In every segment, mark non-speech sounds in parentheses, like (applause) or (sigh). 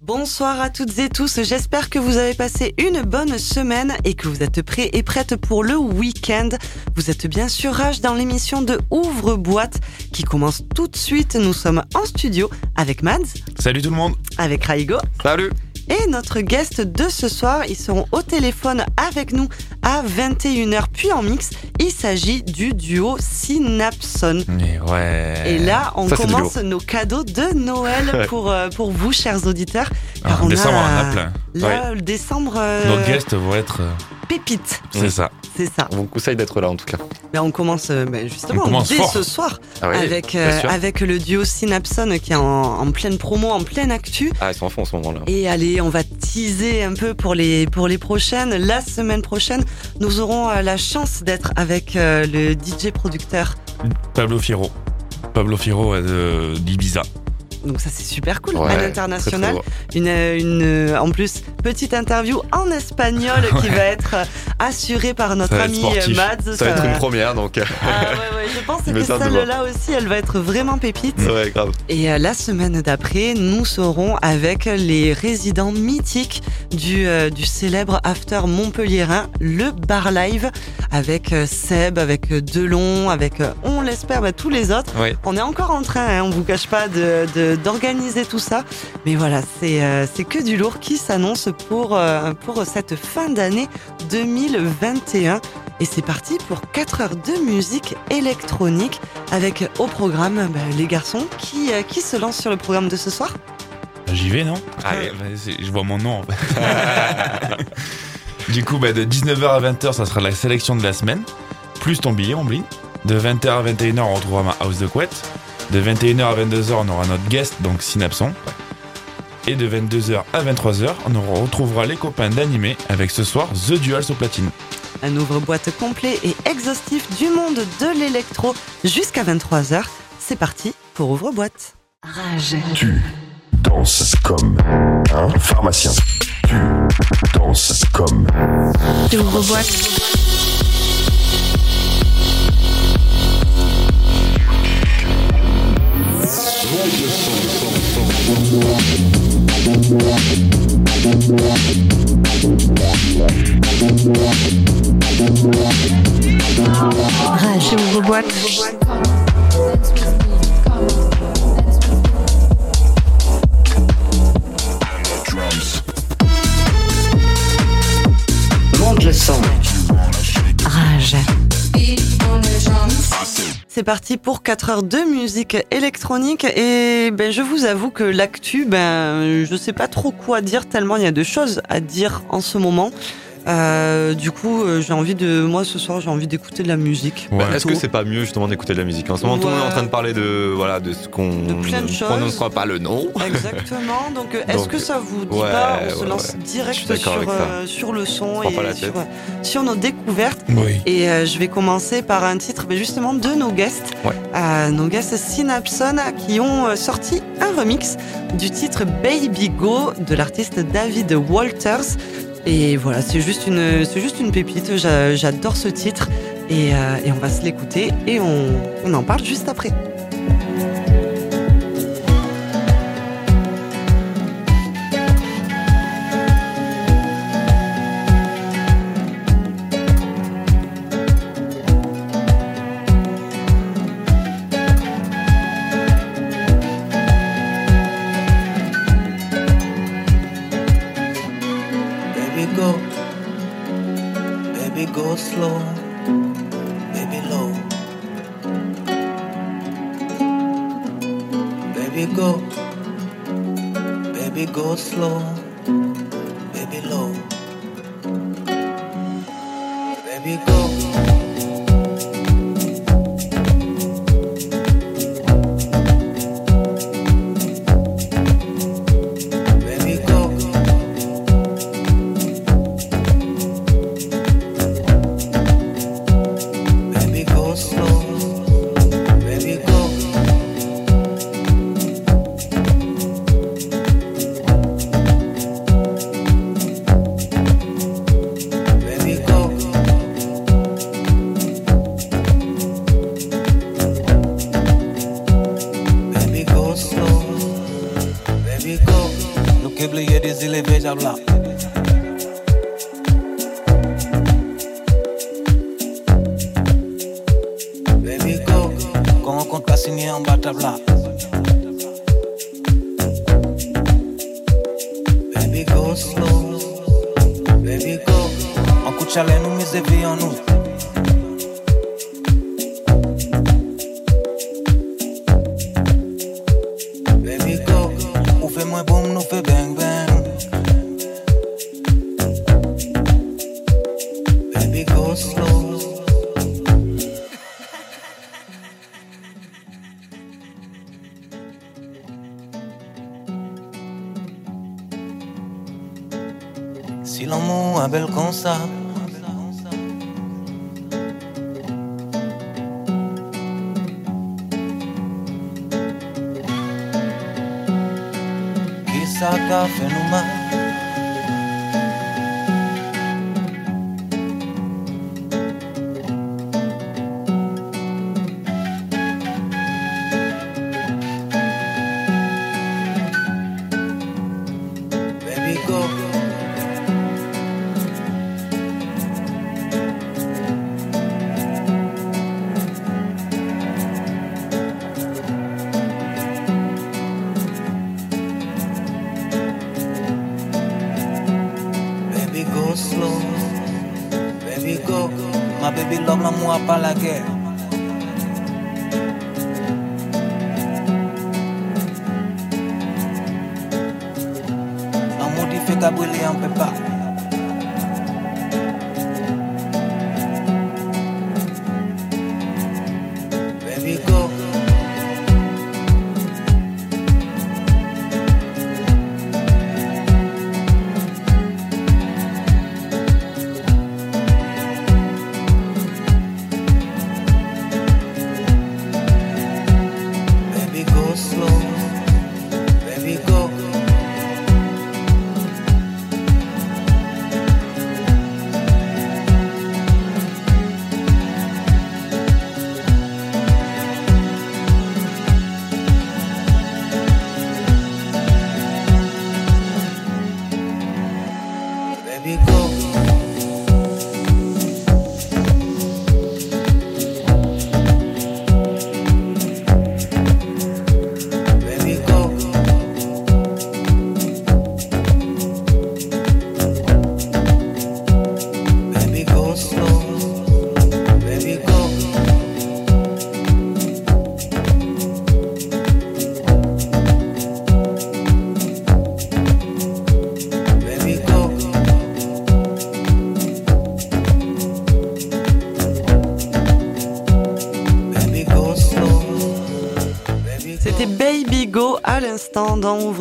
Bonsoir à toutes et tous, j'espère que vous avez passé une bonne semaine et que vous êtes prêts et prêtes pour le week-end. Vous êtes bien sûr Rage dans l'émission de Ouvre Boîte qui commence tout de suite. Nous sommes en studio avec Mads. Salut tout le monde. Avec Raigo. Salut. Et notre guest de ce soir, ils seront au téléphone avec nous à 21h puis en mix. Il s'agit du duo Synapson. Et ouais. Et là, on commence nos cadeaux de Noël (laughs) pour, euh, pour vous, chers auditeurs. Ah, en décembre, on en a plein. Là, le décembre. Euh, Nos guests vont être. Pépite. C'est ça. C'est ça. On vous conseille d'être là en tout cas. Mais on commence euh, ben, justement On commence dès fort. ce soir Ah oui, avec, bien euh, avec le duo Synapson qui est en, en pleine promo, en pleine actu. Ah, ils sont en fond en ce moment-là. Et allez, on va teaser un peu pour les, pour les prochaines. La semaine prochaine, nous aurons euh, la chance d'être avec euh, le DJ producteur. Pablo Fierro. Pablo Fierro euh, de- d'Ibiza. Donc ça c'est super cool, Ouais, à l'international. Une, une, euh, en plus, petite interview en espagnol (laughs) qui va être euh, assurée par notre Ça ami euh, Mads. Ça va être une première donc. euh, Ah ouais, je pense (laughs) que c'est celle-là aussi, elle va être vraiment pépite. grave. Et euh, la semaine d'après, nous serons avec les résidents mythiques du, euh, du célèbre after montpelliérain, le Bar Live, avec euh, Seb, avec euh, Delon, avec, euh, on l'espère, bah, tous les autres. On est encore en train, hein, on vous cache pas, de- de- d'organiser tout ça. Mais voilà, c'est euh, c'est que du lourd qui s'annonce pour, euh, pour cette fin d'année 2021. Et c'est parti pour 4 heures de musique électronique avec au programme bah, les garçons qui, euh, qui se lancent sur le programme de ce soir. J'y vais, non? Allez. Bah, c'est- Je vois mon nom. en fait. (laughs) du coup, bah, de 19h à 20h, ça sera la sélection de la semaine. Plus ton billet, on bling. De 20h à 21h, on retrouvera ma house de couette. De 21h à 22h, on aura notre guest, donc Synapson. Et de 22h à 23h, on retrouvera les copains d'animé avec ce soir The Duals au platine. Un ouvre-boîte complet et exhaustif du monde de l'électro jusqu'à 23h. C'est parti pour ouvre-boîte. Rage. Tu danses comme un pharmacien. Tu danses comme Rage ouvre-boîte. Monte C'est parti pour 4 heures de musique électronique et ben, je vous avoue que l'actu, ben, je sais pas trop quoi dire tellement il y a de choses à dire en ce moment. Euh, du coup, euh, j'ai envie de, moi ce soir, j'ai envie d'écouter de la musique. Ouais. Est-ce que c'est pas mieux justement d'écouter de la musique? En ce moment, tout le monde est en train de parler de voilà de ce qu'on De plein de ne prononcera pas le nom. Exactement. Donc, euh, est-ce que ça vous dit ouais, pas On se ouais, lance ouais. Direct sur, euh, le son et sur, nos découvertes. Oui. Et euh, je vais commencer par un titre ben, justement de nos guests, Ouais. Euh, nos guests Synapson qui ont sorti un remix du titre Baby Go de l'artiste David Walters. Et voilà, c'est juste une, c'est juste une pépite. J'a- J'adore ce titre et, euh, et on va se l'écouter et on en parle juste après. Slow, baby low. Baby go, baby go slow, Si l'amour est belle comme ça. Qui ça nous mal?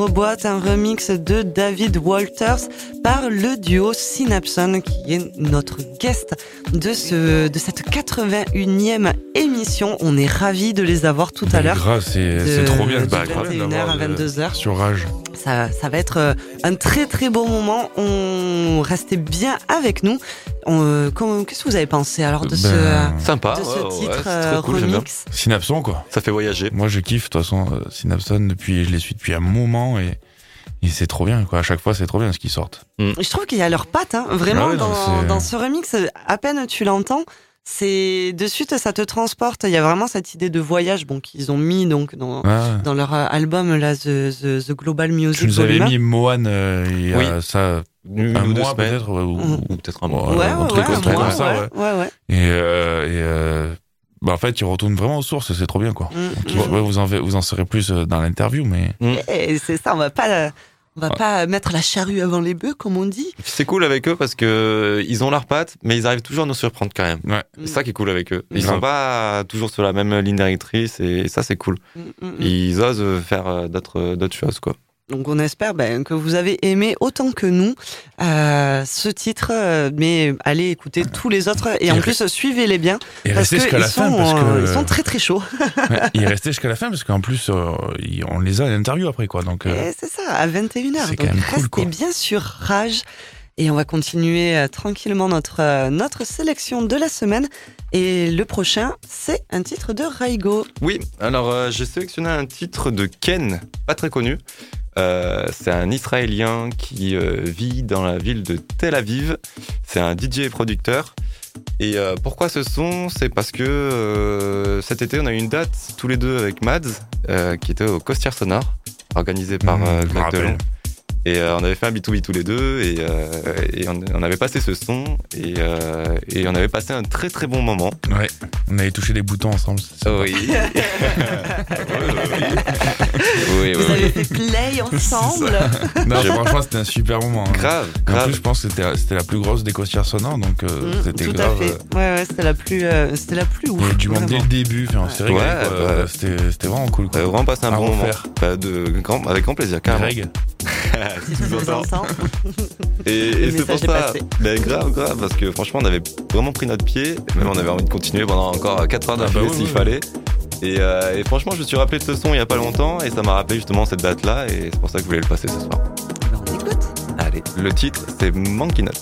Ouvre-boîte, un remix de David Walters par le duo Synapson qui est notre guest de, ce, de cette 81e émission. On est ravis de les avoir tout à l'heure. c'est trop bien. de Bah, grave 21h d'avoir, à euh, 22h. Sur Rage. Ça, ça va être euh, un très très beau moment. On restait bien avec nous. Euh, Qu'est-ce que vous avez pensé alors de ce, Ben, Sympa. de ce ouais, titre euh, cool, remix Synapson, quoi. Ça fait voyager. Moi, je kiffe. De toute façon, euh, Synapson, depuis, je les suis depuis un moment et, et c'est trop bien, quoi. À chaque fois, c'est trop bien ce qu'ils sortent. Je trouve qu'il y a leurs pattes, hein. vraiment Ah ouais, dans, ce remix. À peine tu l'entends, c'est de suite ça te transporte. Il y a vraiment cette idée de voyage, bon qu'ils ont mis donc dans dans leur euh, album là, The, The, The Global Music. Tu nous avais mis Mohan euh, il y a Oui. ça Une un ou deux mois semaines. peut-être. ouais, ou- Mm. Ou peut-être un mois. Ouais, un ouais, truc ouais, comme ça. Et, euh, et euh, bah en fait, ils retournent vraiment aux sources, c'est trop bien, quoi. Mm, Donc, mm. ouais, vous en vous en saurez plus euh, dans l'interview, mais Et c'est ça, on va pas on va Ouais. pas mettre la charrue avant les bœufs comme on dit. C'est cool avec eux parce que ils ont leurs pattes, mais ils arrivent toujours à nous surprendre quand même. ouais. C'est ça qui est cool avec eux. Ils Grave. sont pas toujours sur la même ligne directrice et ça c'est cool. Ils osent faire euh, d'autres d'autres choses quoi. Donc on espère ben, que vous avez aimé autant que nous euh, ce titre, euh, mais allez écouter tous les autres et en plus suivez-les bien Et parce restez que jusqu'à ils la fin sont, parce que euh, ils sont très très chauds. ouais, et restez jusqu'à la fin parce qu'en plus euh, on les a à l'interview après quoi. Donc euh, Et C'est ça, à 21h. c'est Donc quand même cool, restez bien sur Rage. Et on va continuer euh, tranquillement notre, euh, notre sélection de la semaine. Et le prochain, c'est un titre de Raigo. Oui, alors euh, j'ai sélectionné un titre de Ken, pas très connu. Euh, c'est un Israélien qui euh, vit dans la ville de Tel Aviv. C'est un DJ et producteur. Et euh, pourquoi ce son? C'est parce que cet été, on a eu une date tous les deux avec Mads, qui était au Costière Sonore, organisé par Mmh, Greg. Delon. Et euh, on avait fait un B2B tous les deux et, euh, et on, on avait passé ce son et, euh, et on avait passé un très très bon moment. Ouais, on avait touché les boutons ensemble. c'est sympa. Oui. (laughs) oui, oui, Vous oui. avez fait play (laughs) ensemble. Non, franchement, c'était un super moment. hein. Grave, En grave. plus, je pense que c'était c'était la plus grosse des costières sonores, donc euh, Mm, c'était tout grave. à fait. Ouais, ouais, c'était la plus, euh, c'était la plus ouf. du monde dès le début, enfin. Ouais, quoi. bah, C'était c'était vraiment cool. On Quoi. avait vraiment passé un À bon moment. Bah, de grand, avec grand plaisir, carrément. (laughs) Et, c'est pour ça, mais grave, grave, parce que franchement, on avait vraiment pris notre pied, même on avait envie de continuer pendant encore 4 heures Ah bah d'affilée oui, s'il oui. fallait. Et, euh, et franchement, je me suis rappelé de ce son il y a pas longtemps, et ça m'a rappelé justement cette date-là, et c'est pour ça que je voulais le passer ce soir. Ben, on écoute. Allez, le titre, c'est Monkey Note.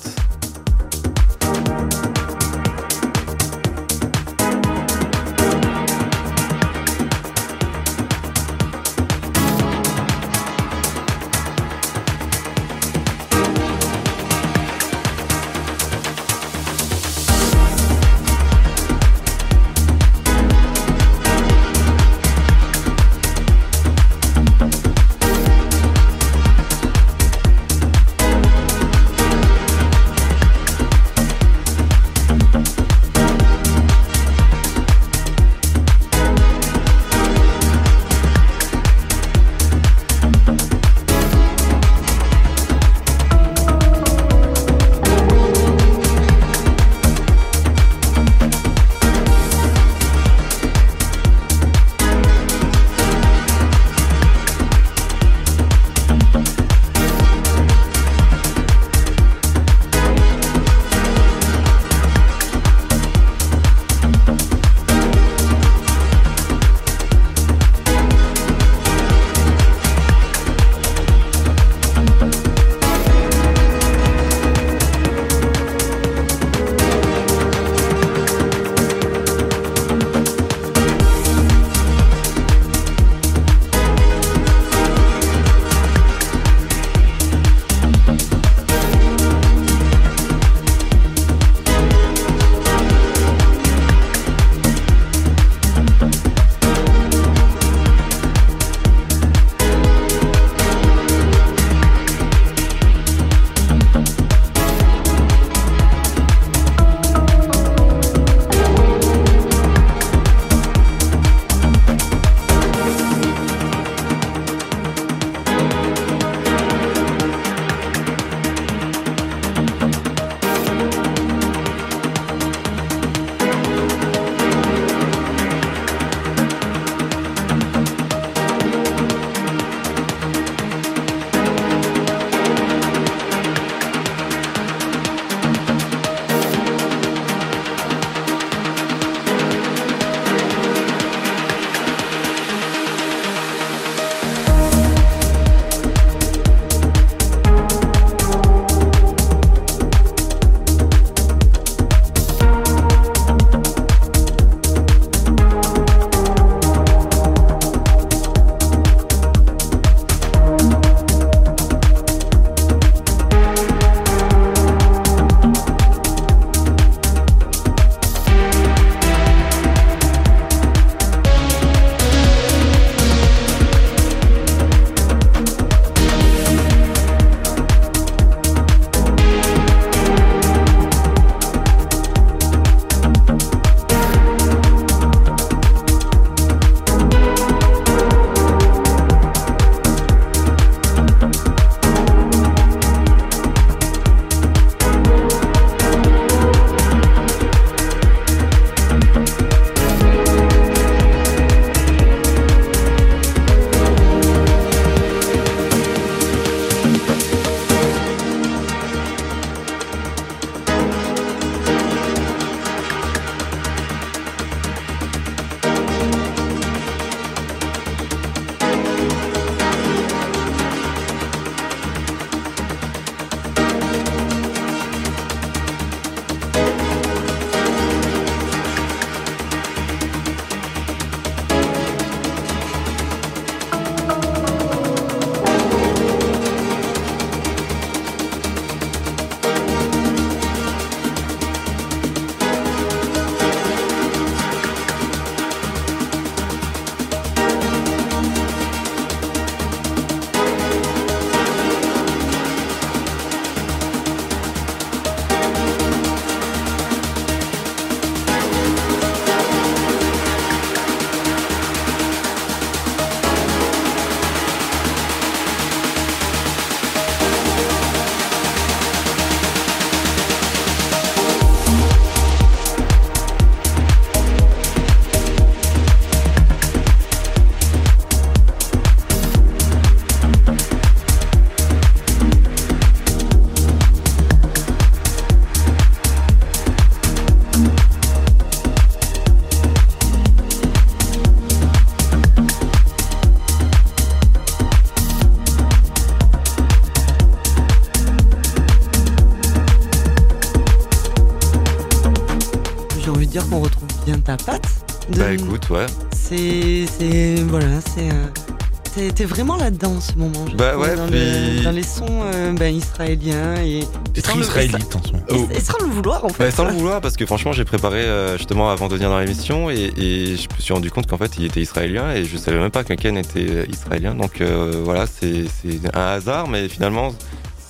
T'es, t'es vraiment là-dedans en ce moment. je Bah trouve, ouais, dans, puis- le- dans les sons euh, ben, israéliens et, le- israélite en ce moment. et- et sans le vouloir en fait. Bah, sans le vouloir, parce que franchement, j'ai préparé euh, justement avant de venir dans l'émission et, et je me suis rendu compte qu'en fait, il était israélien et je savais même pas que Ken était euh, israélien. Donc euh, voilà, c'est c'est un hasard, mais finalement,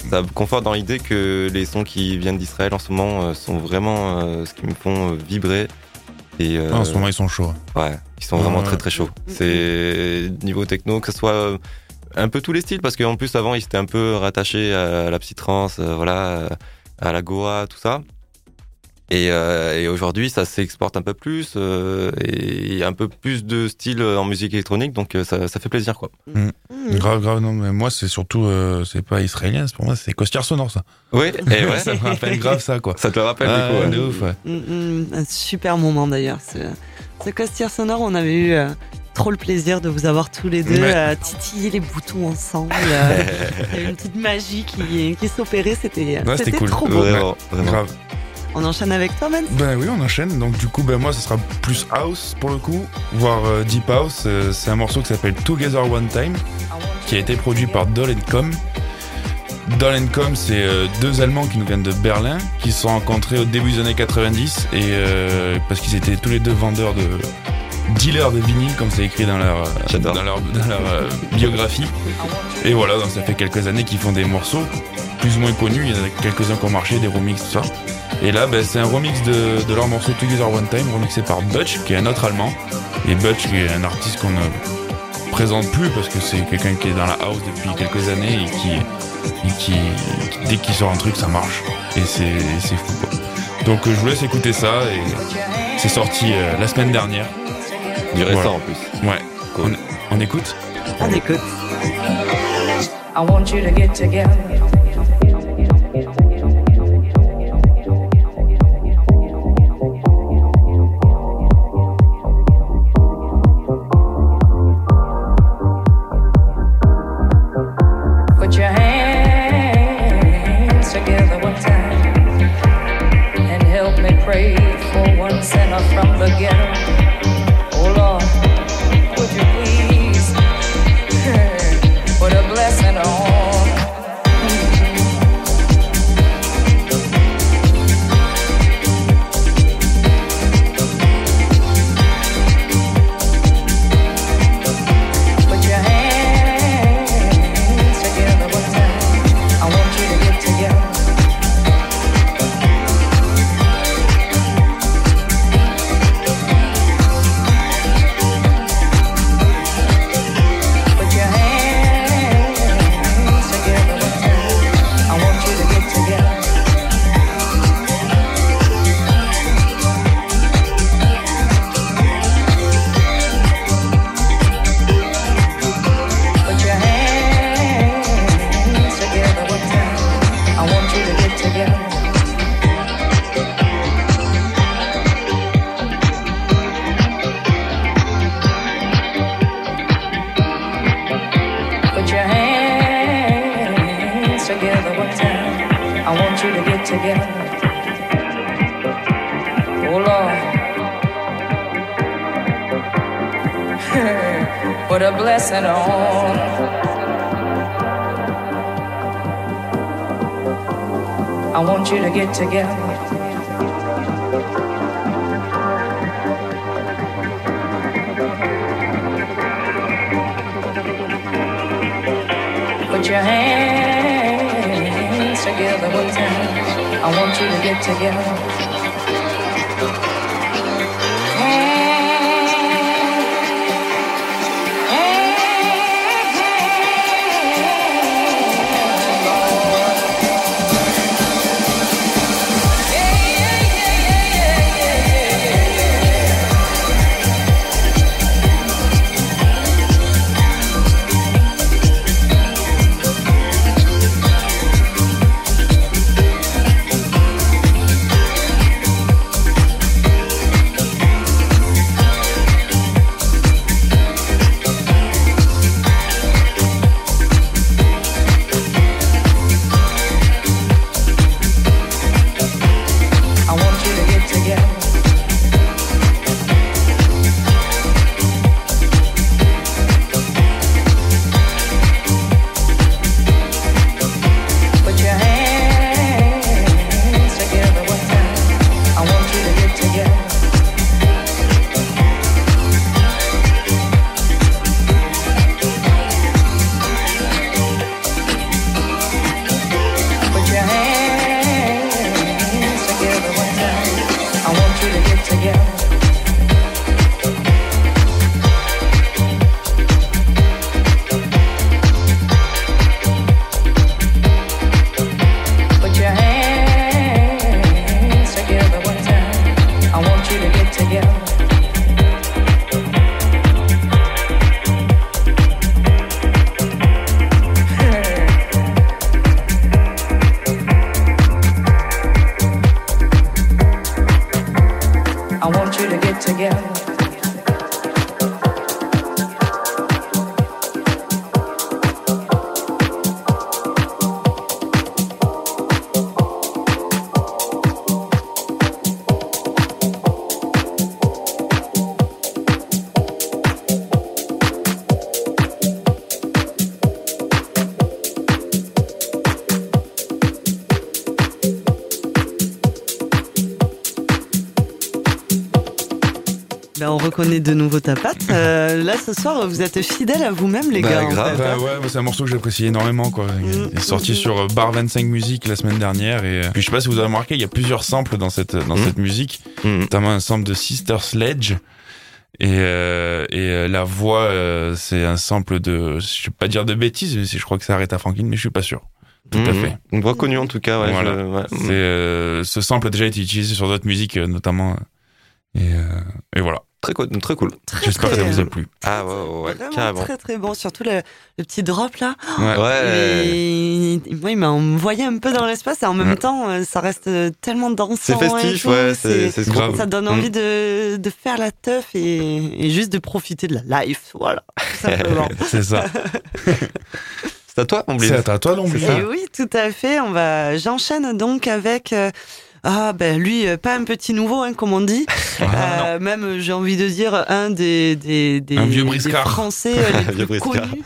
ça me conforte dans l'idée que les sons qui viennent d'Israël en ce moment sont vraiment ce qui me font vibrer. Et, euh, Ah, en ce moment, ils sont chauds. Ouais, ils sont vraiment Ouais. très très chauds. Mm. C'est niveau techno, que ce soit euh, un peu tous les styles, parce qu'en plus avant ils étaient un peu rattachés à la psytrance, euh, voilà, à la goa, tout ça. Et, euh, et aujourd'hui, ça s'exporte un peu plus euh, et il y a un peu plus de style en musique électronique, donc ça, ça fait plaisir quoi. Mmh. Grave, grave, non, mais moi, c'est surtout, euh, c'est pas israélien, c'est pour moi, c'est Costière Sonore, ça. Oui, (laughs) et ouais, ça me rappelle grave ça, quoi. ça te le rappelle Ah, du coup. ouais. de ouf, ouais. Mm, mm, un super moment d'ailleurs. Ce, costière sonore, on avait eu euh, trop le plaisir de vous avoir tous les deux Ouais. euh, titiller les boutons ensemble. euh, (laughs) Il y avait une petite magie qui, qui s'opérait, c'était Ouais, c'était cool. trop beau. Vraiment, vraiment. Grave. On enchaîne avec toi, Man Ben oui, on enchaîne. Donc du coup, ben moi, ce sera plus house pour le coup, voire euh, deep house. C'est un morceau qui s'appelle Together One Time, qui a été produit par Doll Com. Doll Com, c'est euh, deux Allemands qui nous viennent de Berlin, qui se sont rencontrés au début des années 90 et euh, parce qu'ils étaient tous les deux vendeurs de dealers de vinyle, comme c'est écrit dans leur euh, dans leur, dans leur euh, biographie. Et voilà, donc ça fait quelques années qu'ils font des morceaux plus ou moins connus. Il y en a quelques-uns qui ont marché, des remixes, tout ça. Et là, ben, c'est un remix de, de leur morceau Together One Time, remixé par Butch, qui est un autre Allemand. Et Butch, qui est un artiste qu'on ne présente plus parce que c'est quelqu'un qui est dans la house depuis quelques années et qui, et qui, qui- dès qu'il sort un truc, ça marche. Et c'est c'est fou, quoi. Donc, euh, je vous laisse écouter ça et c'est sorti euh, la semaine dernière. Du récent Voilà. en plus. Ouais. On, on écoute? On écoute. I want you to get together. On reconnaît de nouveau ta patte. Euh, là, ce soir, vous êtes fidèles à vous-même, les Bah, gars. en grave. fait, hein. Bah ouais, bah, c'est un morceau que j'apprécie énormément quoi. Mm. Il est sorti sur euh, Bar 25 Music la semaine dernière et euh, puis je sais pas si vous avez remarqué, il y a plusieurs samples dans cette dans Mm. cette musique, notamment un sample de Sister Sledge et euh, et euh, la voix euh, c'est un sample de je vais pas dire de bêtises mais je crois que c'est Aretha Franklin mais je suis pas sûr. Tout à fait. Une voix connue en tout cas. Ouais, Voilà. je- ouais. C'est euh, ce sample a déjà été utilisé sur d'autres musiques notamment et euh, et voilà. Très cool. Très cool. Très, J'espère que ça vous a plu. Ah ouais, ouais, ouais, Vraiment carrément. très très bon, surtout le, le petit drop là. Ouais. Ouais. Et moi, il m'a envoyé un peu dans l'espace et en même Ouais. temps, euh, ça reste euh, tellement dansant. C'est festif, tout, ouais. C'est grave. Ça donne Mm. envie de, de faire la teuf et, et juste de profiter de la life, voilà, tout simplement. (laughs) C'est ça. (laughs) C'est à toi, Amblin. C'est à toi l'ombre. Et oui, tout à fait. On va, j'enchaîne donc avec. euh, ah ben lui, euh, pas un petit nouveau, hein, comme on dit. (laughs) Ah, Euh, même, j'ai envie de dire un des des, des, Un vieux des. Français (laughs) euh, les plus connus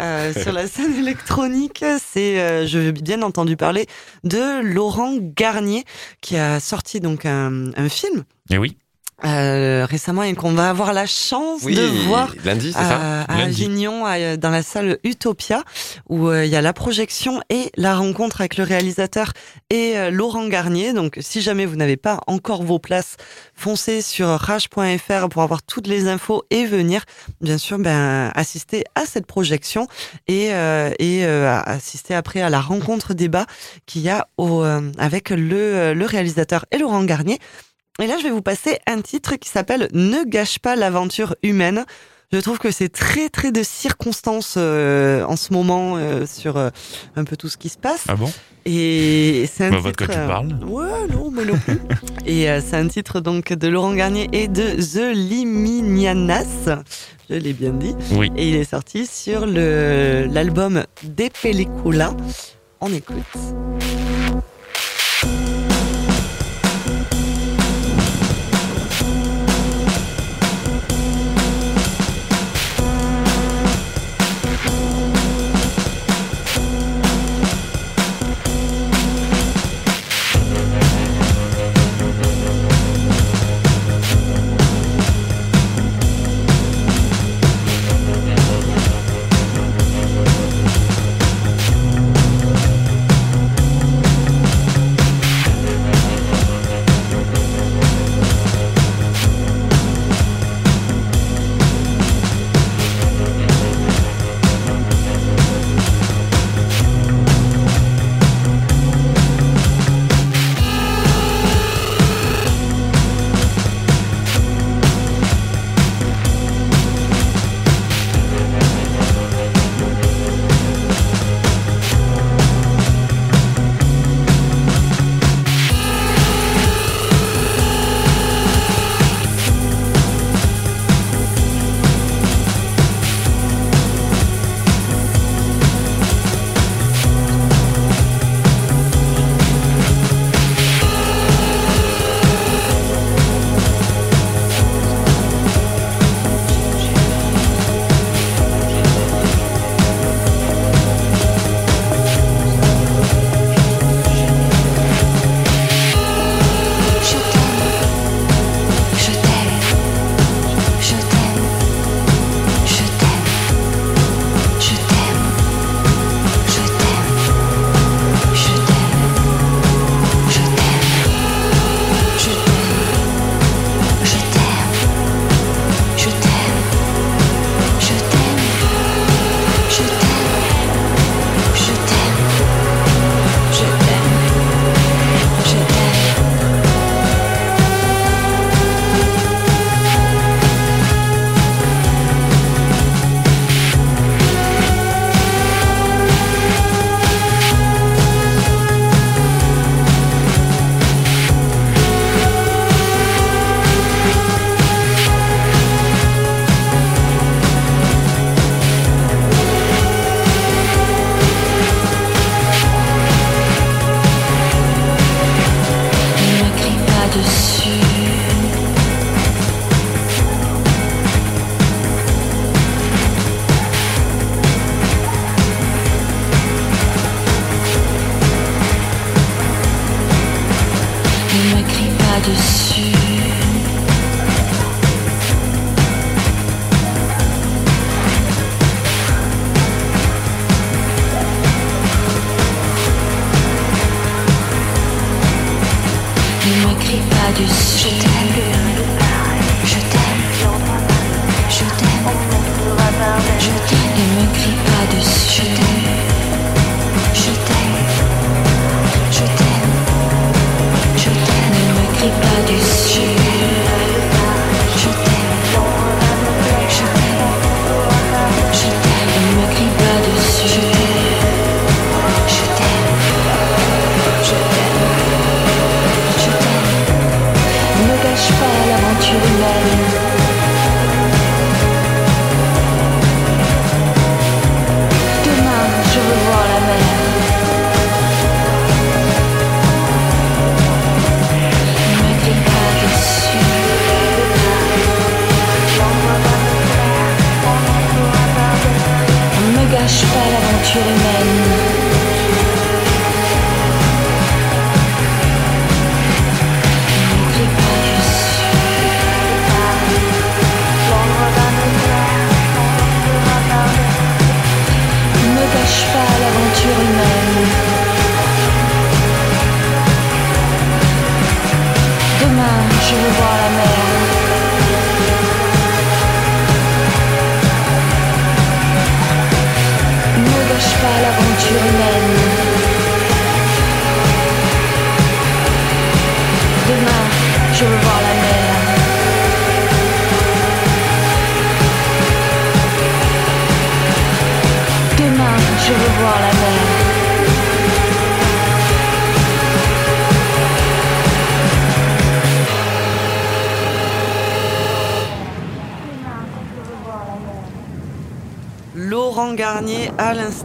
euh, sur la scène électronique. C'est, euh, je bien entendu parler de Laurent Garnier qui a sorti donc un, un film Et oui. Euh, récemment et qu'on va avoir la chance Oui, de voir lundi, c'est ça à, Lundi. Avignon, à- dans la salle Utopia, où euh, il y a la projection et la rencontre avec le réalisateur et euh, Laurent Garnier. Donc, si jamais vous n'avez pas encore vos places, foncez sur rage.fr pour avoir toutes les infos et venir, bien sûr, ben, assister à cette projection et, euh, et euh, assister après à la rencontre débat qu'il y a au, euh, avec le, le réalisateur et Laurent Garnier. Et là, je vais vous passer un titre qui s'appelle Ne gâche pas l'aventure humaine. Je trouve que c'est très très de circonstances euh, en ce moment euh, sur euh, un peu tout ce qui se passe. Ah bon? Et c'est un Bah, votre titre. que tu euh, parles. Ouais, non, moi non plus. (laughs) et c'est un titre donc de Laurent Garnier et de The Liminianas. Je l'ai bien dit. Oui. Et il est sorti sur l'album De Pellicula. On écoute.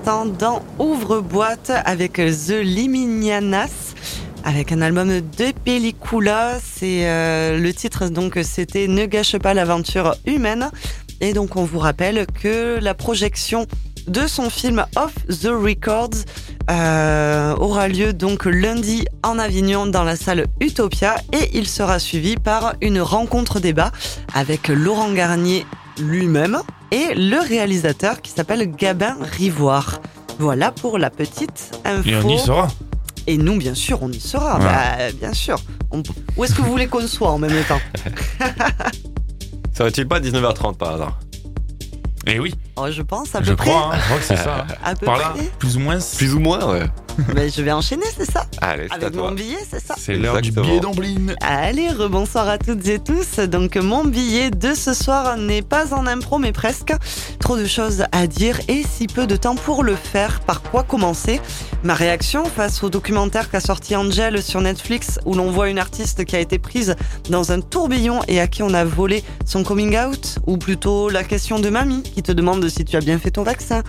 Dans Ouvre-boîte avec The Liminianas avec un album de Pellicula. Euh, le titre donc c'était Ne gâche pas l'aventure humaine. Et donc on vous rappelle que la projection de son film Off the Records euh, aura lieu donc lundi en Avignon dans la salle Utopia et il sera suivi par une rencontre débat avec Laurent Garnier lui-même et le réalisateur qui s'appelle Gabin Rivoire. Voilà pour la petite info. Et on y sera. Et nous, bien sûr, on y sera. Ouais. Bah, bien sûr. On- Où est-ce que vous voulez qu'on soit en même temps? (laughs) Serait-il pas 19h30 par hasard? Et oui, Oh, Je pense à peu je près. crois, hein, je crois que c'est ça. (laughs) À peu Par là, plus ou moins, Plus ou moins, ouais. (laughs) Mais je vais enchaîner, c'est ça? Allez, c'est à Avec toi. mon billet, c'est ça? C'est l'heure du billet d'Amblin. Allez, rebonsoir à toutes et tous. Donc, mon billet de ce soir n'est pas en impro, mais presque. Trop de choses à dire et si peu de temps pour le faire. Par quoi commencer? Ma réaction face au documentaire qu'a sorti Angel sur Netflix, où l'on voit une artiste qui a été prise dans un tourbillon et à qui on a volé son coming out, ou plutôt la question de mamie qui te demande si tu as bien fait ton vaccin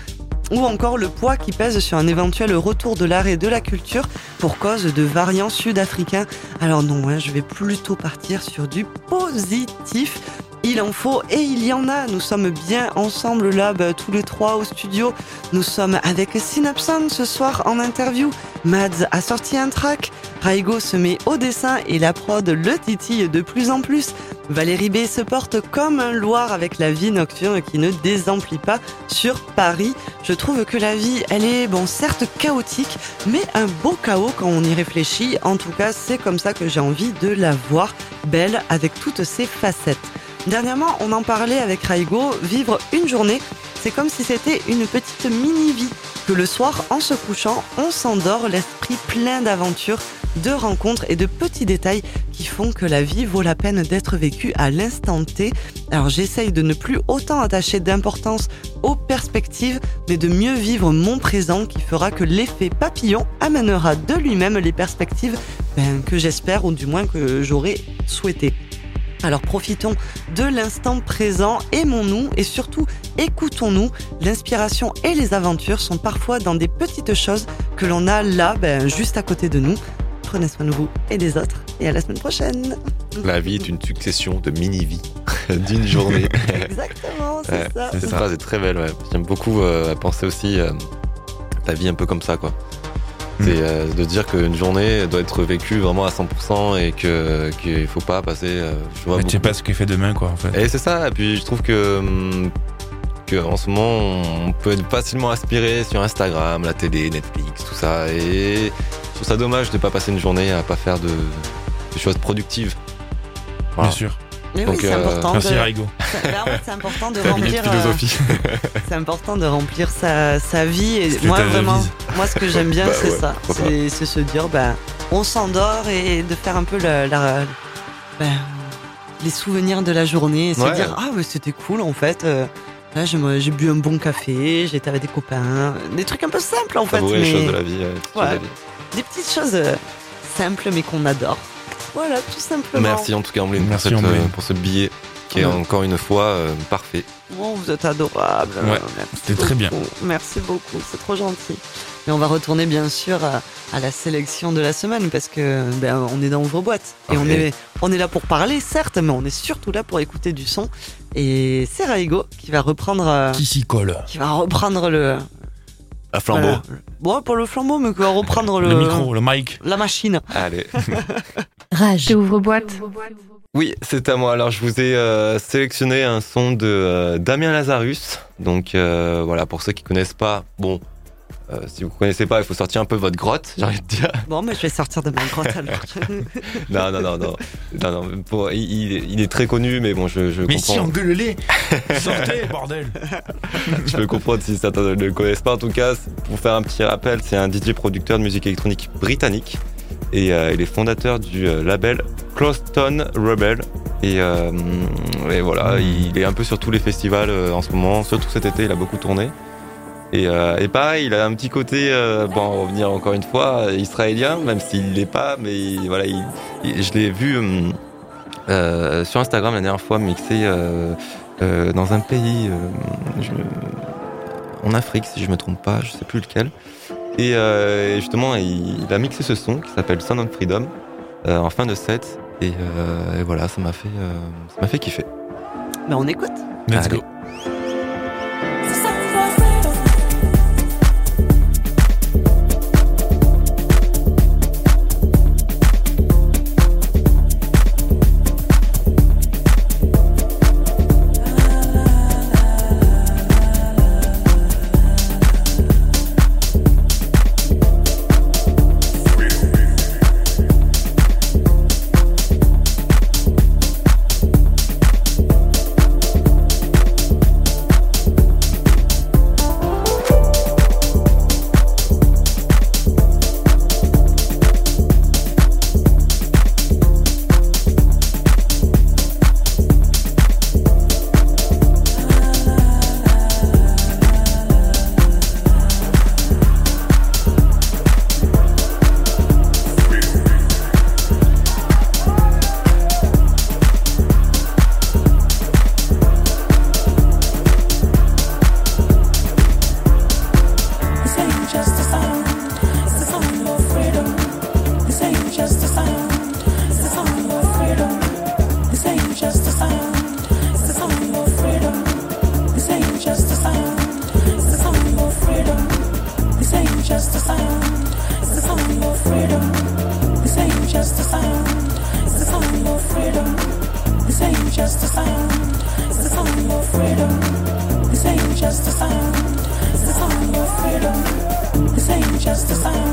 ou encore le poids qui pèse sur un éventuel retour de l'art et de la culture pour cause de variants sud-africains. Alors non, hein, je vais plutôt partir sur du positif. Il en faut et il y en a. Nous sommes bien ensemble là, bah, tous les trois au studio. Nous sommes avec Synapson ce soir en interview. Mads a sorti un track. Raigo se met au dessin et la prod le titille de plus en plus. Valérie B se porte comme un Loir avec la vie nocturne qui ne désemplit pas sur Paris. Je trouve que la vie, elle est, bon, certes chaotique, mais un beau chaos quand on y réfléchit. En tout cas, c'est comme ça que j'ai envie de la voir, belle, avec toutes ses facettes. Dernièrement, on en parlait avec Raigo, vivre une journée, c'est comme si c'était une petite mini-vie. Que le soir, en se couchant, on s'endort, l'esprit plein d'aventures, de rencontres et de petits détails qui font que la vie vaut la peine d'être vécue à l'instant T. Alors j'essaye de ne plus autant attacher d'importance aux perspectives, mais de mieux vivre mon présent qui fera que l'effet papillon amènera de lui-même les perspectives ben, que j'espère ou du moins que j'aurais souhaité. Alors profitons de l'instant présent, aimons-nous et surtout écoutons-nous. L'inspiration et les aventures sont parfois dans des petites choses que l'on a là, ben, juste à côté de nous. Prenez soin de vous et des autres et à la semaine prochaine. La vie est une succession de mini-vies (laughs) d'une journée. (laughs) Exactement, c'est Ouais, ça. Cette phrase est très belle, ouais. J'aime beaucoup euh, penser aussi euh, la vie un peu comme ça, quoi. (laughs) C'est euh, de dire qu'une journée doit être vécue vraiment à 100% et que qu'il faut pas passer. euh, je vois Mais tu sais pas ce qu'il fait demain, quoi, en fait. Et c'est ça. Et puis je trouve que hum, que en ce moment on peut être facilement aspiré sur Instagram, la télé, Netflix, tout ça. Et je trouve ça dommage de pas passer une journée à pas faire de des choses productives. Bien sûr. Mais Donc, oui, c'est euh, important. Merci de- Raigo. (laughs) c'est- important de remplir. euh, philosophie. C'est important de remplir sa, sa vie. Et moi, vraiment, moi, ce que j'aime bien, Bah c'est ouais, ça. C'est c'est se dire, ben, on s'endort et de faire un peu la, la- les souvenirs de la journée. Et se Ouais. dire, ah, ouais, c'était cool, en fait. euh, Là, j'ai j'ai bu un bon café, j'étais avec des copains. Des trucs un peu simples, en fait. Les mais choses de la vie. les petites choses de la Ouais. vie. Des petites choses simples, mais qu'on adore. Voilà, tout simplement. Merci en tout cas, Ambline, pour, Merci, cette, Ambline. euh, pour ce billet qui est Ouais. encore une fois euh, parfait. Bon, vous êtes adorable. Ouais, Merci c'était très bien. beaucoup. Merci beaucoup, c'est trop gentil. Mais on va retourner bien sûr à, à la sélection de la semaine parce que ben, on est dans vos boîtes et on est on est là pour parler certes, mais on est surtout là pour écouter du son. Et c'est Raigo qui va reprendre euh, Qui s'y colle qui va reprendre le À flambeau. Bon, pas le flambeau, mais va reprendre le, Le micro, le mic. la machine. Allez. (laughs) Rage. T'ouvres-boîte. Oui, c'est à moi. Alors, je vous ai euh, sélectionné un son de euh, Damien Lazarus. Donc, euh, voilà, pour ceux qui connaissent pas, bon, euh, si vous connaissez pas, il faut sortir un peu votre grotte, j'ai envie de dire. Bon, mais je vais sortir de ma grotte alors. (laughs) non, non, non, non. non, non pour- il, il- il est très connu, mais bon, je, je Mais si, comprends. (laughs) engueulez Sortez, bordel je peux comprendre si certains ne le connaissent pas. En tout cas, pour faire un petit rappel, c'est un DJ producteur de musique électronique britannique. Et euh, il est fondateur du euh, label Closton Rebel. Et, euh, et voilà, Mm. il est un peu sur tous les festivals euh, en ce moment, surtout cet été, il a beaucoup tourné. Et, euh, et pareil, il a un petit côté, euh, bon, on va revenir encore une fois, israélien, même s'il l'est pas, mais il- voilà, il- il- je l'ai vu hum, euh, sur Instagram la dernière fois mixer euh, euh, dans un pays, euh, je- en Afrique, si je me trompe pas, je sais plus lequel. Et euh, justement, il, il a mixé ce son qui s'appelle Sound of Freedom euh, en fin de set. Et, euh, et voilà, ça m'a fait, euh, ça m'a fait kiffer. ben, on écoute. Let's Allez. go. Just a sound.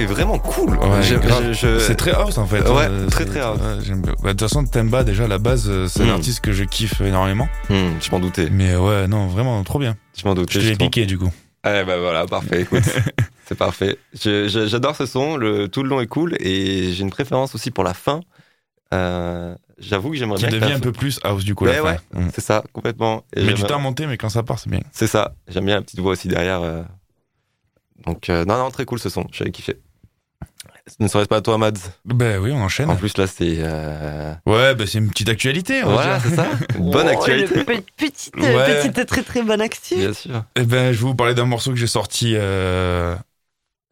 Est vraiment cool. Ouais, Je- C'est très house en fait. Ouais, Euh, très, très house. ouais. Bah, De toute façon, Temba, déjà, à la base, euh, c'est Mm. un artiste que je kiffe énormément. Hmm, je m'en doutais. Mais ouais, non, vraiment, trop bien. Je m'en doutais. Je l'ai piqué du coup. (laughs) Eh ben voilà, parfait. (laughs) C'est parfait. J'adore ce son. Le, tout le long est cool et j'ai une préférence aussi pour la fin. Euh, J'avoue que j'aimerais Qui bien. que devient un peu plus house du coup. Ouais, la fin. ouais. Mm. C'est ça, complètement. Et Mais du temps à monter, mais quand ça part, c'est bien. C'est ça. J'aime bien la petite voix aussi derrière. euh. Donc, euh, non, non, très cool ce son. J'avais kiffé. Ne serait-ce pas à toi, Mads Ben oui, on enchaîne. En plus, là, c'est. euh, Ouais, bah c'est une petite actualité. on Voilà, c'est ça. (laughs) Une bonne Oh, actualité. une pe- petite, Ouais. petite, très très bonne actu. Bien sûr. Eh ben, je vais vous parler d'un morceau que j'ai sorti euh,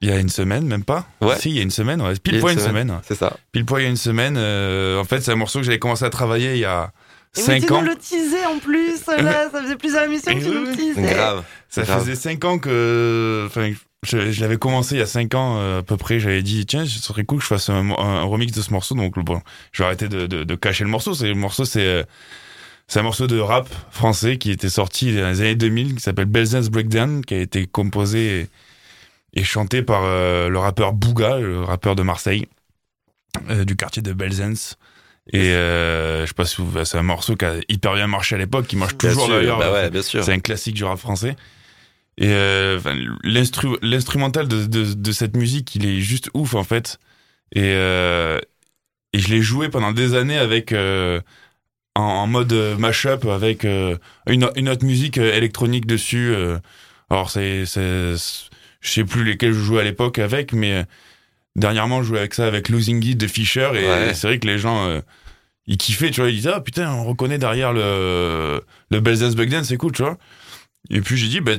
il y a une semaine, même pas. Ouais. Si, il y a une semaine, ouais. Il y pile a poil une semaine. C'est ça. Pile poil il y a une semaine. euh, en fait, c'est un morceau que j'avais commencé à travailler il y a Et oui, 5 tu ans. nous le teasais en plus, là, (laughs) ça faisait plusieurs émissions que Et tu oui, nous le oui. teasais. Grave. Ça Grave. faisait 5 ans que. Enfin, je, je l'avais commencé il y a 5 ans euh, à peu près. J'avais dit, tiens, ce serait cool que je fasse un, un- un remix de ce morceau. Donc, bon, je vais arrêter de, de, de cacher le morceau. C'est, le morceau, c'est. euh, C'est un morceau de rap français qui était sorti dans les années 2000, qui s'appelle Belzens Breakdown, qui a été composé et, et chanté par euh, le rappeur Bouga, le rappeur de Marseille, euh, du quartier de Belzens. Et euh, je sais pas si c'est un morceau qui a hyper bien marché à l'époque, qui marche toujours d'ailleurs. Bah ouais. C'est un classique du rap français. Et euh, l'instrumental de, de, de cette musique, il est juste ouf en fait. Et, euh, et je l'ai joué pendant des années avec euh, en, en mode euh, mashup avec euh, une, une autre musique euh, électronique dessus. alors c'est, c'est, je sais plus lesquels je jouais à l'époque avec, mais dernièrement je jouais avec ça avec Losing It de Fisher et Ouais. c'est vrai que les gens ils kiffaient, tu vois, ils disaient ah putain on reconnaît derrière le le Belzens Breakdown, c'est cool, tu vois. Et puis j'ai dit bah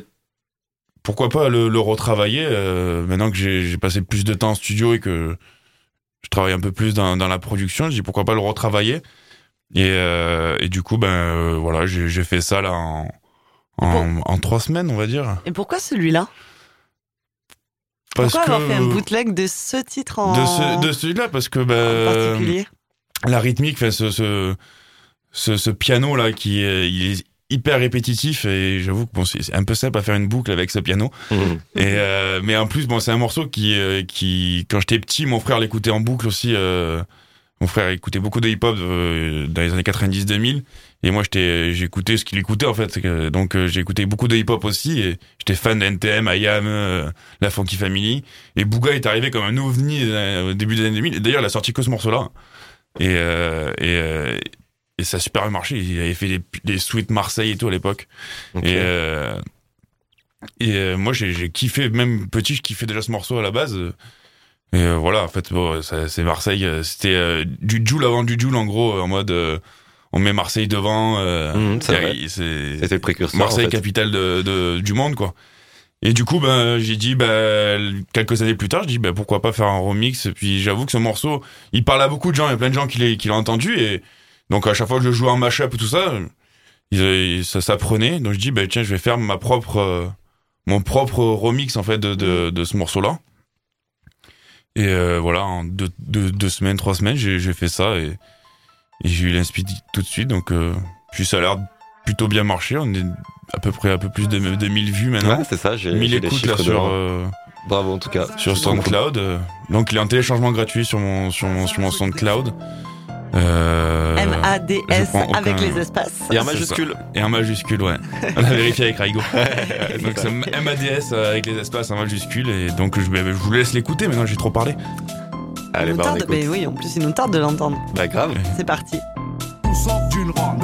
pourquoi pas le, le retravailler euh, maintenant que j'ai passé plus de temps en studio et que je travaille un peu plus dans, dans la production, j'ai dit pourquoi pas le retravailler. Et, euh, et du coup, ben euh, voilà, j'ai fait ça là en, en, en trois semaines, on va dire. Et pourquoi celui-là? Pourquoi avoir fait un bootleg de ce titre en, de, ce, de celui-là, parce que en ben, particulier? la rythmique, ce, ce, ce, ce piano là qui est, il est hyper répétitif et j'avoue que bon, c'est un peu simple à faire une boucle avec ce piano. Mhm. Et euh, mais en plus, bon, c'est un morceau qui, euh, qui, quand j'étais petit, mon frère l'écoutait en boucle aussi. euh, mon frère écoutait beaucoup de hip-hop euh, dans les années 90-2000. Et moi, j'étais, j'écoutais ce qu'il écoutait en fait. Donc, euh, j'ai écouté beaucoup de hip-hop aussi. Et j'étais fan de NTM, IAM, euh, La Funky Family. Et Booga est arrivé comme un ovni au début des années 2000. Et d'ailleurs, il a sorti que ce morceau-là. Et, euh, et, euh, et ça a super bien marché. Il avait fait des, des suites Marseille et tout à l'époque. Et, euh, et euh, moi, j'ai j'ai kiffé, même petit, je kiffais déjà ce morceau à la base. Et euh, voilà, en fait, bon, c'est Marseille. C'était du Joule avant du Joule, en gros, en mode on met Marseille devant. c'est C'était le précurseur. Marseille, en fait. capitale de, de- du monde, quoi. Et du coup, ben, j'ai dit, ben, quelques années plus tard, je dis, ben, pourquoi pas faire un remix? Et puis, j'avoue que ce morceau, il parle à beaucoup de gens. Il y a plein de gens qui l'ont qui l'ont entendu. Et donc, à chaque fois que je joue en mashup et tout ça, il- il- ça s'apprenait. Donc, je dis, ben, tiens, je vais faire ma propre, euh, mon propre remix, en fait, de, de, de ce morceau-là. Et euh, voilà, en deux, deux, deux semaines, trois semaines, j'ai fait ça. Et, et j'ai eu l'inspi tout de suite. Donc, euh, puis ça a l'air plutôt bien marché. On est à peu près un peu plus de, de 1000 vues maintenant. Ouais, c'est ça. J'ai 1000 j'ai les écoutes là sur, euh, Bravo en tout cas. sur SoundCloud. Donc il est en téléchargement gratuit sur mon, sur mon, sur mon SoundCloud. Euh, M-A-D-S aucun- avec les espaces. Et en c'est majuscule. Et en majuscule, ouais. (laughs) On a vérifié avec Raigo. donc c'est MADS euh, avec les espaces en majuscule. Et donc je, je vous laisse l'écouter maintenant, j'ai trop parlé. Allez, il nous bah on tarde, mais oui, en plus, il nous tarde de l'entendre. Bah grave. C'est parti. Tout sort d'une ronde,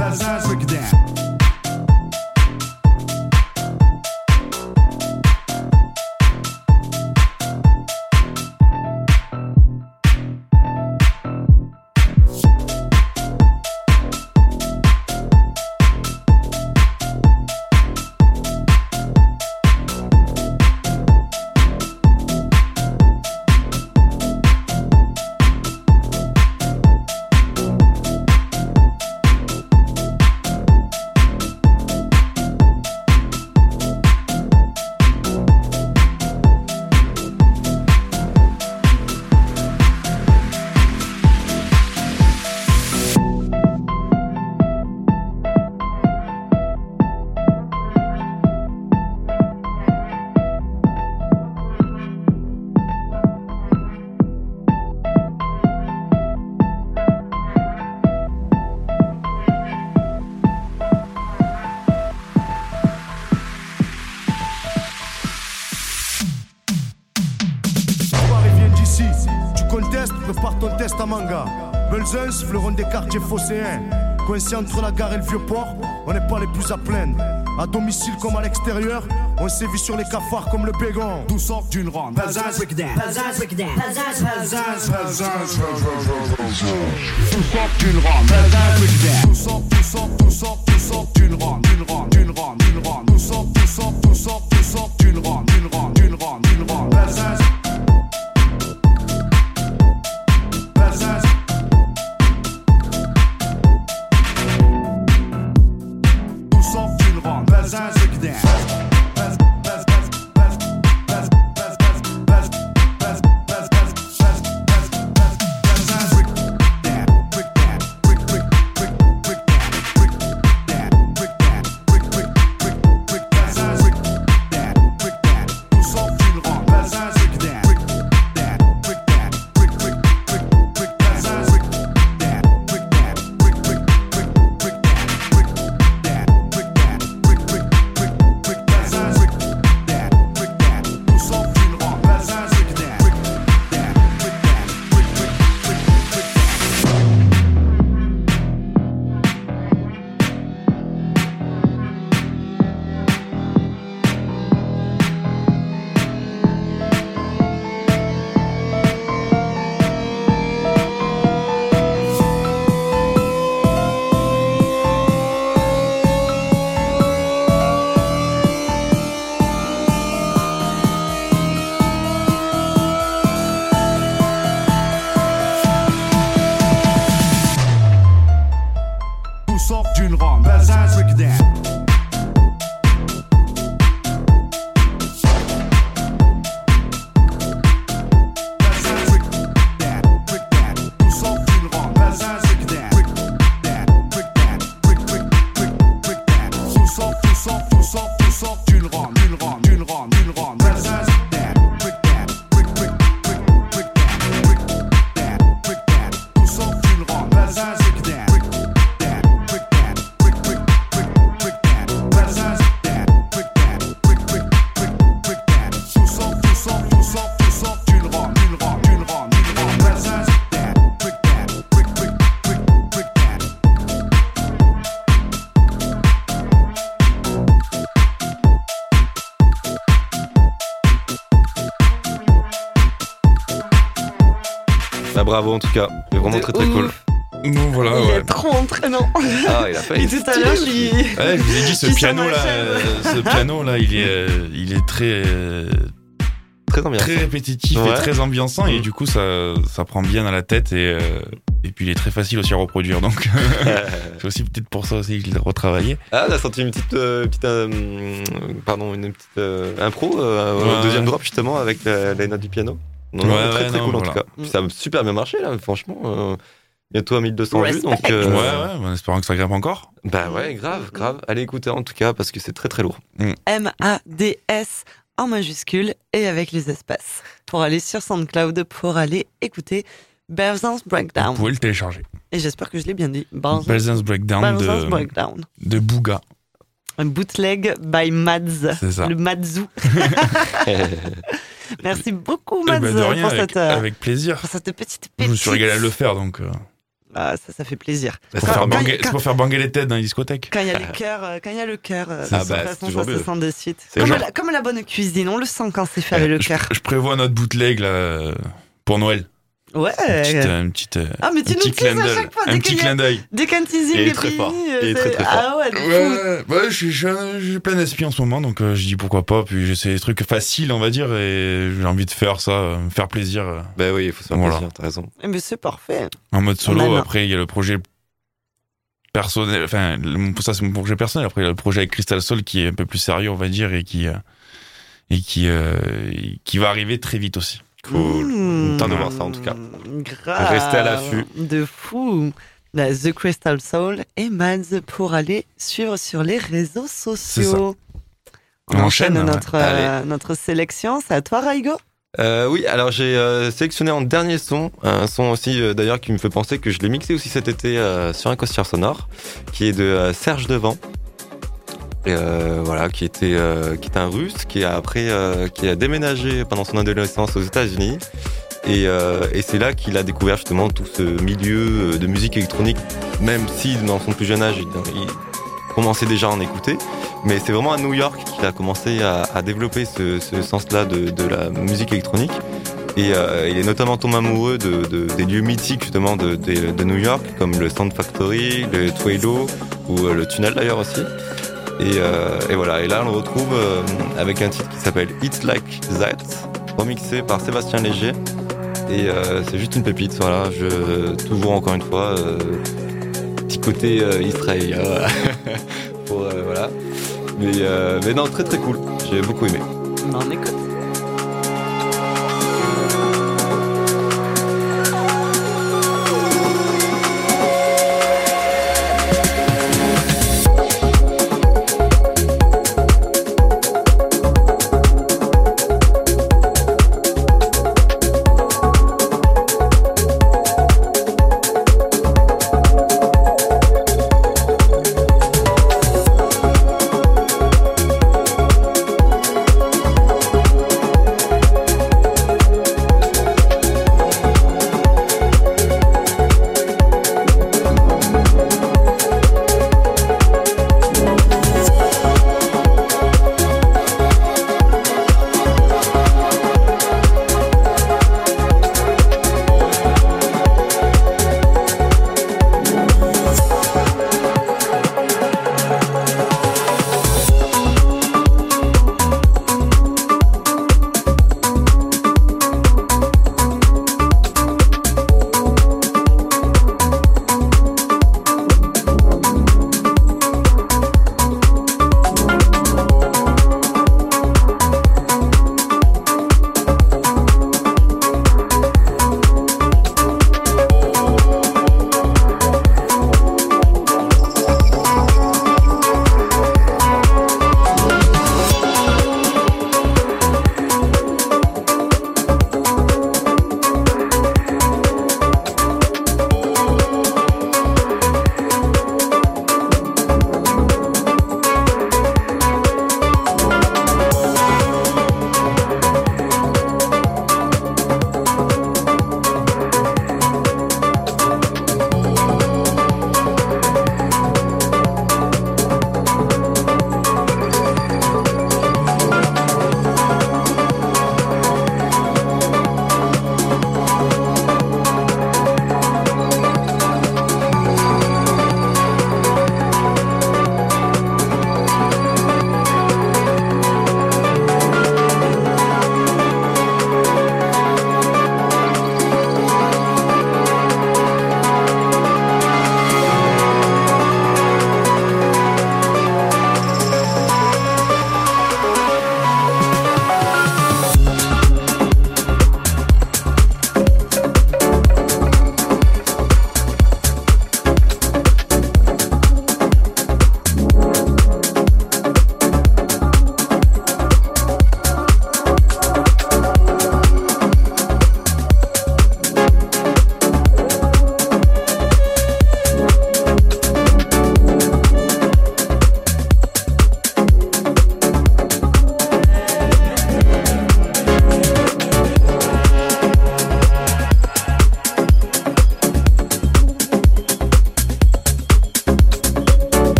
phocéens. Coincé entre la gare et le vieux port, on n'est pas les plus à plaindre. À domicile comme à l'extérieur, on sévit sur les cafards comme le bégon. Tout sort d'une ronde. D'une ronde. Belzens, Tout bravo en tout cas, c'est vraiment De très très ouf. cool. Voilà, Il ouais. est trop entraînant. Ah, il a fait (laughs) Et tout à l'heure, je lui. Ouais, je vous ai dit, ce (laughs) piano là, euh, ce piano là, il est, euh, il est très, euh, très répétitif Ouais. et très ambiançant et Mhm. du coup ça, ça prend bien dans la tête et, et puis il est très facile aussi à reproduire donc (laughs) c'est aussi peut-être pour ça aussi que je l'ai retravaillé. Ah, on a senti une petite, euh, petite euh, pardon, une petite euh, impro euh, Ouais. au deuxième drop justement avec la, la note du piano. Non, Ouais, non, très ouais, très non, cool en tout cas. Puis ça a super bien marché là, franchement. euh, bientôt à 1200 vues, donc euh, Ouais ouais, en espérant que ça grimpe encore. bah ouais, grave, grave. Allez écouter en tout cas parce que c'est très très lourd. M-A-D-S en majuscule et avec les espaces. Pour aller sur SoundCloud, pour aller écouter Belzans Vous Breakdown. pouvez le télécharger. Et j'espère que je l'ai bien dit. Belzans Breakdown de, Breakdown. de Bouga. Un bootleg by Mads. C'est ça. Le Madzou. (laughs) (laughs) Merci beaucoup, Eh Mads, ben, de rien, pour, avec, cette, euh, avec plaisir. pour cette petite Je me suis pépite. régalé à le faire donc. euh, Ah, ça, ça fait plaisir. Bah, c'est pour, faire banger- quand- c'est pour faire banger les têtes dans les discothèques. Quand il y a les (laughs) cœurs, euh, quand il y a le cœur, de Ah bah, façon, ça se sent de suite. Comme, genre- la, comme la bonne cuisine, on le sent quand c'est fait avec le je, cœur. je prévois notre bootleg là pour Noël. Ouais. Une petite, euh, une petite, euh, Ah, mais un tu nous petit clin à d'œil. chaque fois, Un petit clin d'œil. Dès qu'un teasing est très fort. Il est c'est- très, très fort. Ah ouais. Ouais, ouais, je suis- je- j'ai plein d'espions en ce moment, donc euh, je dis pourquoi pas. Puis j'essaie des trucs faciles, on va dire, et j'ai envie de faire ça, euh, me faire plaisir Bah oui, il faut se faire Voilà. plaisir, t'as raison. Eh, Mais c'est parfait. en mode solo. Après, il y a le projet personnel, enfin, ça c'est mon projet personnel. Après, il y a le projet avec Crystal Soul qui est un peu plus sérieux, on va dire, et qui, euh, et qui, euh, qui va arriver très vite aussi. Cool. Mmh. Temps de voir ça en tout cas. Grave. Restez à l'affût. De fou. La The Crystal Soul et Mads pour aller suivre sur les réseaux sociaux. On, On enchaîne enchaîne, notre, euh, notre sélection. C'est à toi, Raigo Euh, oui, alors j'ai euh, sélectionné en dernier son, un son aussi euh, d'ailleurs qui me fait penser que je l'ai mixé aussi cet été sur un coaster sonore, qui est de Serge Devant. Euh, voilà, qui était euh, qui est un russe qui a après euh, qui a déménagé pendant son adolescence aux États-Unis Et, euh, et c'est là qu'il a découvert justement tout ce milieu de musique électronique, même si dans son plus jeune âge, il, commençait déjà à en écouter. Mais c'est vraiment à New York qu'il a commencé à, développer ce, sens-là de, la musique électronique. Et il est notamment tombé amoureux de, de- des lieux mythiques justement de, New York, comme le Sound Factory, le Twilo ou le Tunnel d'ailleurs aussi. Et, euh, et voilà, et là on le retrouve euh, avec un titre qui s'appelle It's Like That, remixé par Sébastien Léger. Et euh, c'est juste une pépite, voilà. Je, toujours encore une fois, petit côté israélien. (laughs) Voilà. Mais, mais non, très très cool. J'ai beaucoup aimé.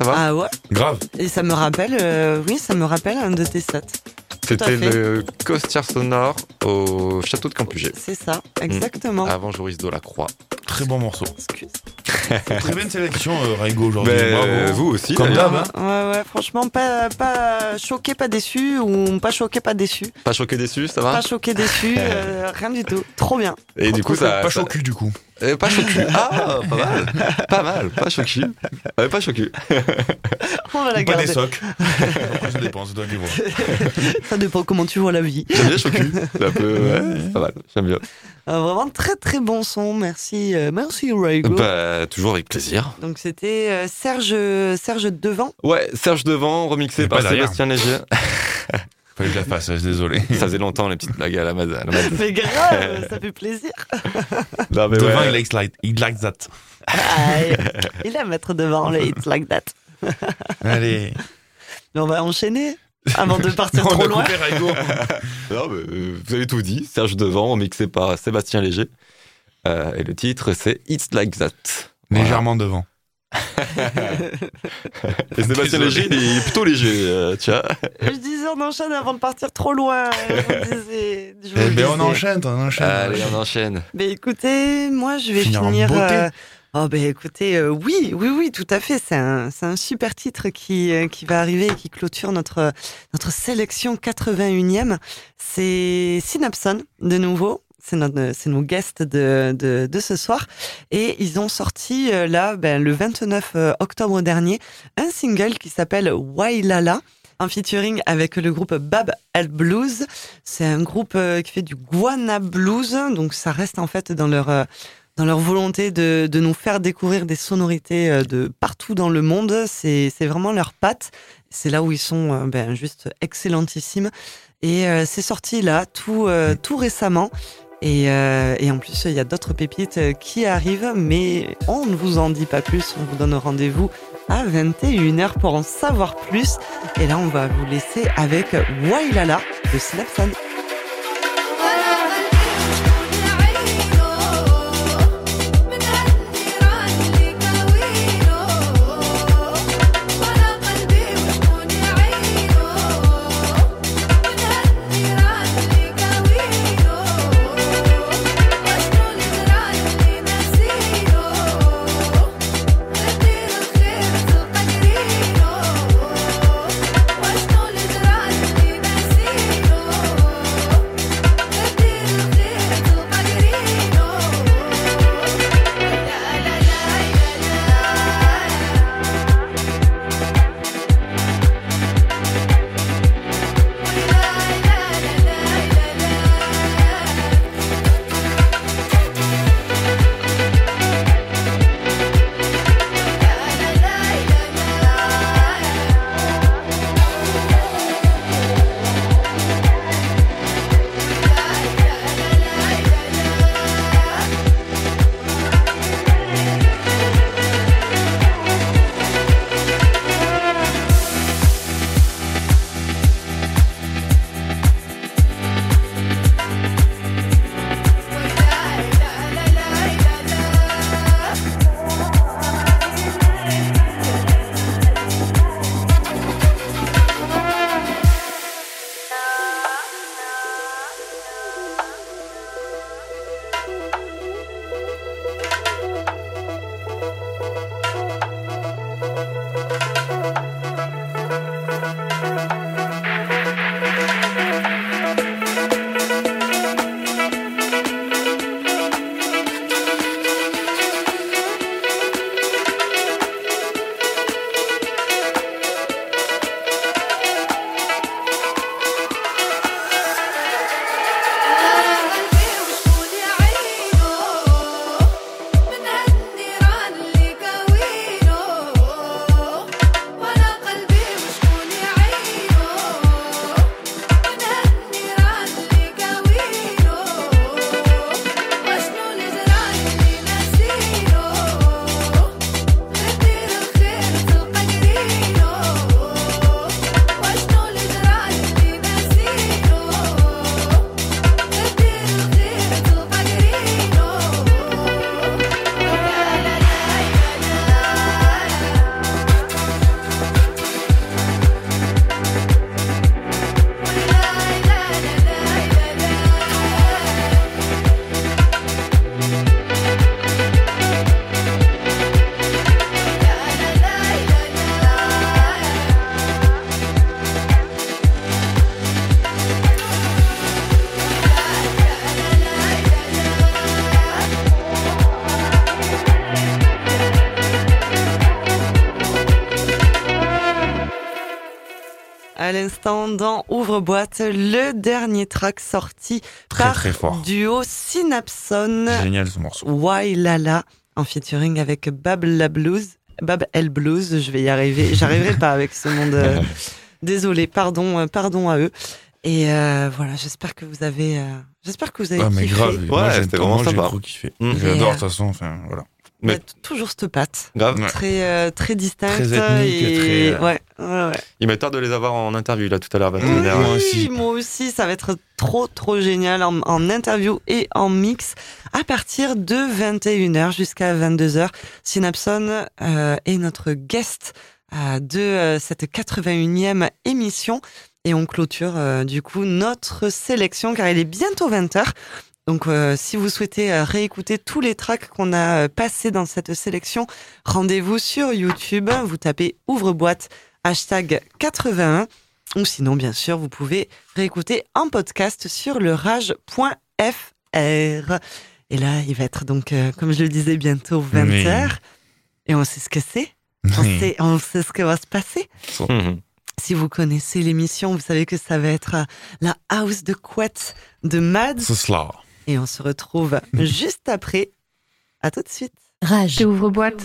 Ça va Ah ouais. Grave. Et ça me rappelle, euh, oui, ça me rappelle un de tes sets. C'était le costière sonore au château de Campugé. C'est ça, exactement. Avant Joris Delacroix. Très bon morceau. Très (laughs) bonne sélection, euh, Raigo, aujourd'hui. Ben, Bravo. vous aussi, Comme d'hab, hein. Ouais, ouais, franchement, pas, pas choqué, pas déçu, ou pas choqué, pas déçu. Pas choqué déçu, ça va Pas choqué, déçu, (laughs) euh, rien du tout. Trop bien. Et du coup, ça. Pas ça- choqué, du coup. Euh, pas choqué. (laughs) Ah, pas mal. Pas mal. Pas choqué. Ouais, pas choqué. On va la Ou pas garder. des socs. Après, ça dépend, c'est toi qui vois. Ça dépend comment tu vois la vie. J'aime bien choqué. C'est un peu. Ouais, pas mal. J'aime bien. Euh, vraiment très très bon son. Merci, euh, merci Raigo. Bah, toujours avec plaisir. Donc c'était euh, Serge Serge Devant. Ouais, Serge Devant, remixé par. Sébastien Léger. (laughs) Fallait que je la fasse, je suis désolé. (laughs) Ça faisait longtemps, les petites blagues à la Mazda. Mais grave, (laughs) ça fait plaisir. Non, mais Devant, ouais. il likes, like, il likes that. Aïe. Il aime être devant les It's Like That. Allez. Mais on va enchaîner avant de partir (laughs) trop loin. (laughs) Non, mais, euh, vous avez tout dit. Serge Devant, remixé par Sébastien Léger. Euh, et le titre, c'est It's Like That. Voilà. Légèrement devant. (laughs) Et Sébastien. Léger, il est plutôt léger, euh, tu vois. Je disais on enchaîne avant de partir trop loin. Je disais- Eh ben, on enchaîne, on enchaîne. Allez, on enchaîne. Mais écoutez, moi je vais Finir en finir. Euh, Oh ben écoutez, euh, oui, oui, oui, tout à fait. C'est un, c'est un super titre qui, euh, qui va arriver et qui clôture notre, notre sélection 81e. C'est Synapson, de nouveau. C'est notre, c'est nos guests de, de, de ce soir. Et ils ont sorti, euh, là, ben, le 29 euh, octobre dernier, un single qui s'appelle Wailala. Un featuring avec le groupe Bab El Blues. C'est un groupe euh, qui fait du Guana Blues. Donc ça reste en fait dans leur, euh, dans leur volonté de, de nous faire découvrir des sonorités euh, de partout dans le monde. C'est vraiment leur patte. C'est là où ils sont euh, ben, juste excellentissimes. Et euh, c'est sorti là, tout, euh, tout récemment. Et, euh, et en plus, il y a d'autres pépites qui arrivent, mais on ne vous en dit pas plus. On vous donne rendez-vous à 21h pour en savoir plus. Et là, on va vous laisser avec Wailala de Snapson. Dans Ouvre-boîte, le dernier track sorti Très, par très fort. duo Synapson. Génial ce morceau. Why Lala en featuring avec Bab La Blues. Bab El Blues, je vais y arriver. J'arriverai pas avec ce nom de. (laughs) Désolé, pardon, euh, pardon à eux. Et euh, voilà, j'espère que vous avez, euh, j'espère que vous avez Ah, mais kiffé. grave. Ouais, c'était vraiment moi, j'ai sympa. trop kiffé. Mm. J'adore, de euh, toute façon. Enfin, voilà. Bah, Mais- t- toujours cette patte, Grave. Très euh, très distincte Très ethnique, et très, euh, ouais, ouais, ouais. Il me tarde de les avoir en interview là tout à l'heure, 21h. Mmh. Moi Oui, aussi. moi aussi, ça va être trop trop génial en, en interview et en mix à partir de 21h jusqu'à 22h. Synapson euh, est notre guest euh, de cette 81e émission et on clôture du coup notre sélection car il est bientôt 20h. Donc euh, si vous souhaitez euh, réécouter tous les tracks qu'on a euh, passés dans cette sélection, rendez-vous sur YouTube, vous tapez ouvre-boîte hashtag 81 ou sinon bien sûr vous pouvez réécouter en podcast sur le rage.fr. Et là il va être donc euh, comme je le disais bientôt 20h et on sait ce que c'est, on Oui. sait, on sait ce que va se passer. Mhm. Si vous connaissez l'émission, vous savez que ça va être la house de couette de Mads. C'est cela. Et on se retrouve (laughs) juste après. À tout de suite. Rage. Ouvre-boîte.